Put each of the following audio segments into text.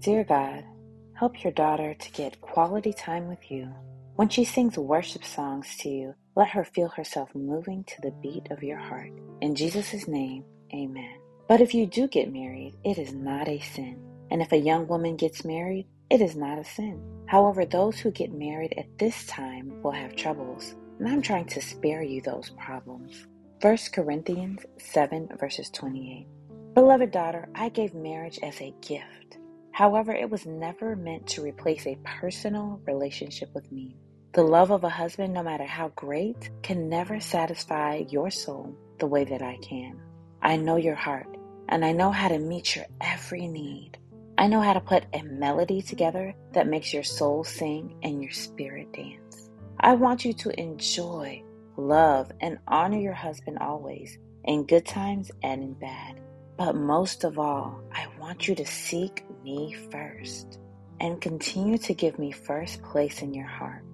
Dear God, help your daughter to get quality time with you. When she sings worship songs to you, let her feel herself moving to the beat of your heart. In Jesus' name, amen. But if you do get married, it is not a sin. And if a young woman gets married, it is not a sin. However, those who get married at this time will have troubles, and I'm trying to spare you those problems. 1 Corinthians 7, verses 28. Beloved daughter, I gave marriage as a gift. However, it was never meant to replace a personal relationship with me. The love of a husband, no matter how great, can never satisfy your soul the way that I can. I know your heart, and I know how to meet your every need. I know how to put a melody together that makes your soul sing and your spirit dance. I want you to enjoy, love, and honor your husband always, in good times and in bad. But most of all, I want you to seek me first and continue to give me first place in your heart.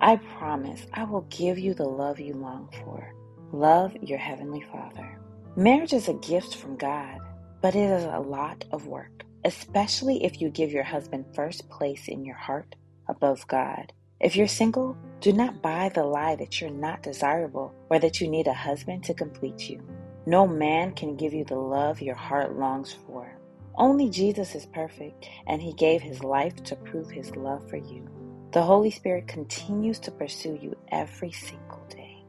I promise I will give you the love you long for. Love your Heavenly Father. Marriage is a gift from God, but it is a lot of work, especially if you give your husband first place in your heart above God. If you're single, do not buy the lie that you're not desirable or that you need a husband to complete you. No man can give you the love your heart longs for. Only Jesus is perfect, and he gave his life to prove his love for you. The Holy Spirit continues to pursue you every single day.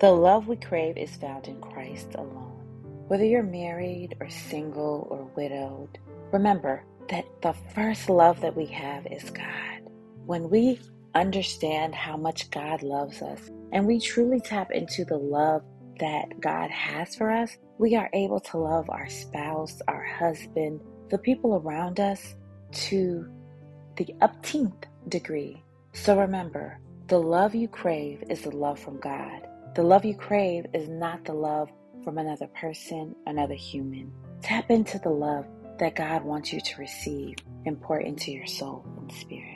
The love we crave is found in Christ alone. Whether you're married or single or widowed, remember that the first love that we have is God. When we understand how much God loves us and we truly tap into the love that God has for us, we are able to love our spouse, our husband, the people around us to the upteenth degree. So remember, the love you crave is the love from God. The love you crave is not the love from another person, another human. Tap into the love that God wants you to receive and pour into your soul and spirit.